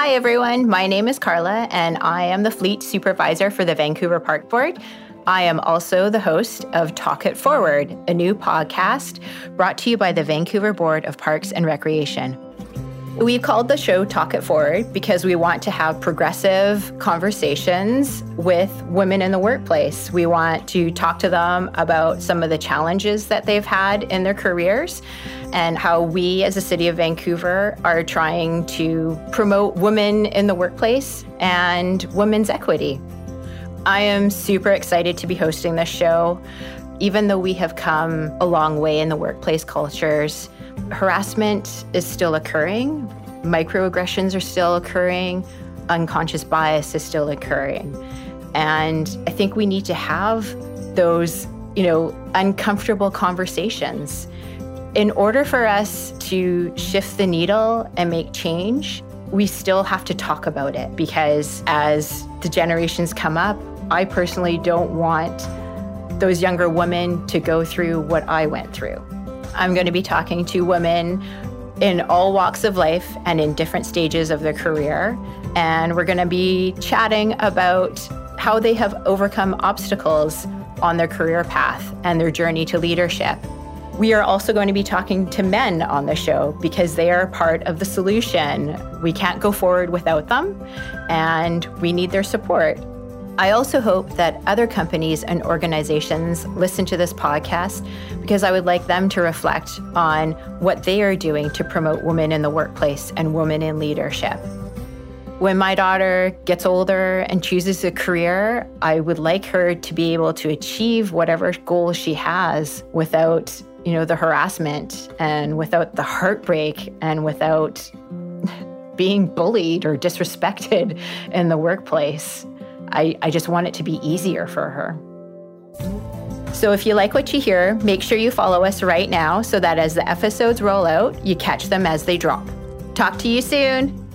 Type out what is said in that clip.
Hi, everyone. My name is Carla, and I am the fleet supervisor for the Vancouver Park Board. I am also the host of Talk It Forward, a new podcast brought to you by the Vancouver Board of Parks and Recreation. We called the show Talk It Forward because we want to have progressive conversations with women in the workplace. We want to talk to them about some of the challenges that they've had in their careers and how we as a city of Vancouver are trying to promote women in the workplace and women's equity. I am super excited to be hosting this show. Even though we have come a long way in the workplace cultures, harassment is still occurring, microaggressions are still occurring, unconscious bias is still occurring. And I think we need to have those, you know, uncomfortable conversations. In order for us to shift the needle and make change, we still have to talk about it because as the generations come up, I personally don't want those younger women to go through what I went through. I'm going to be talking to women in all walks of life and in different stages of their career. And we're going to be chatting about how they have overcome obstacles on their career path and their journey to leadership. We are also going to be talking to men on the show because they are part of the solution. We can't go forward without them, and we need their support. I also hope that other companies and organizations listen to this podcast because I would like them to reflect on what they are doing to promote women in the workplace and women in leadership. When my daughter gets older and chooses a career, I would like her to be able to achieve whatever goal she has without, you know, the harassment and without the heartbreak and without being bullied or disrespected in the workplace. I, I just want it to be easier for her. So if you like what you hear, make sure you follow us right now so that as the episodes roll out, you catch them as they drop. Talk to you soon.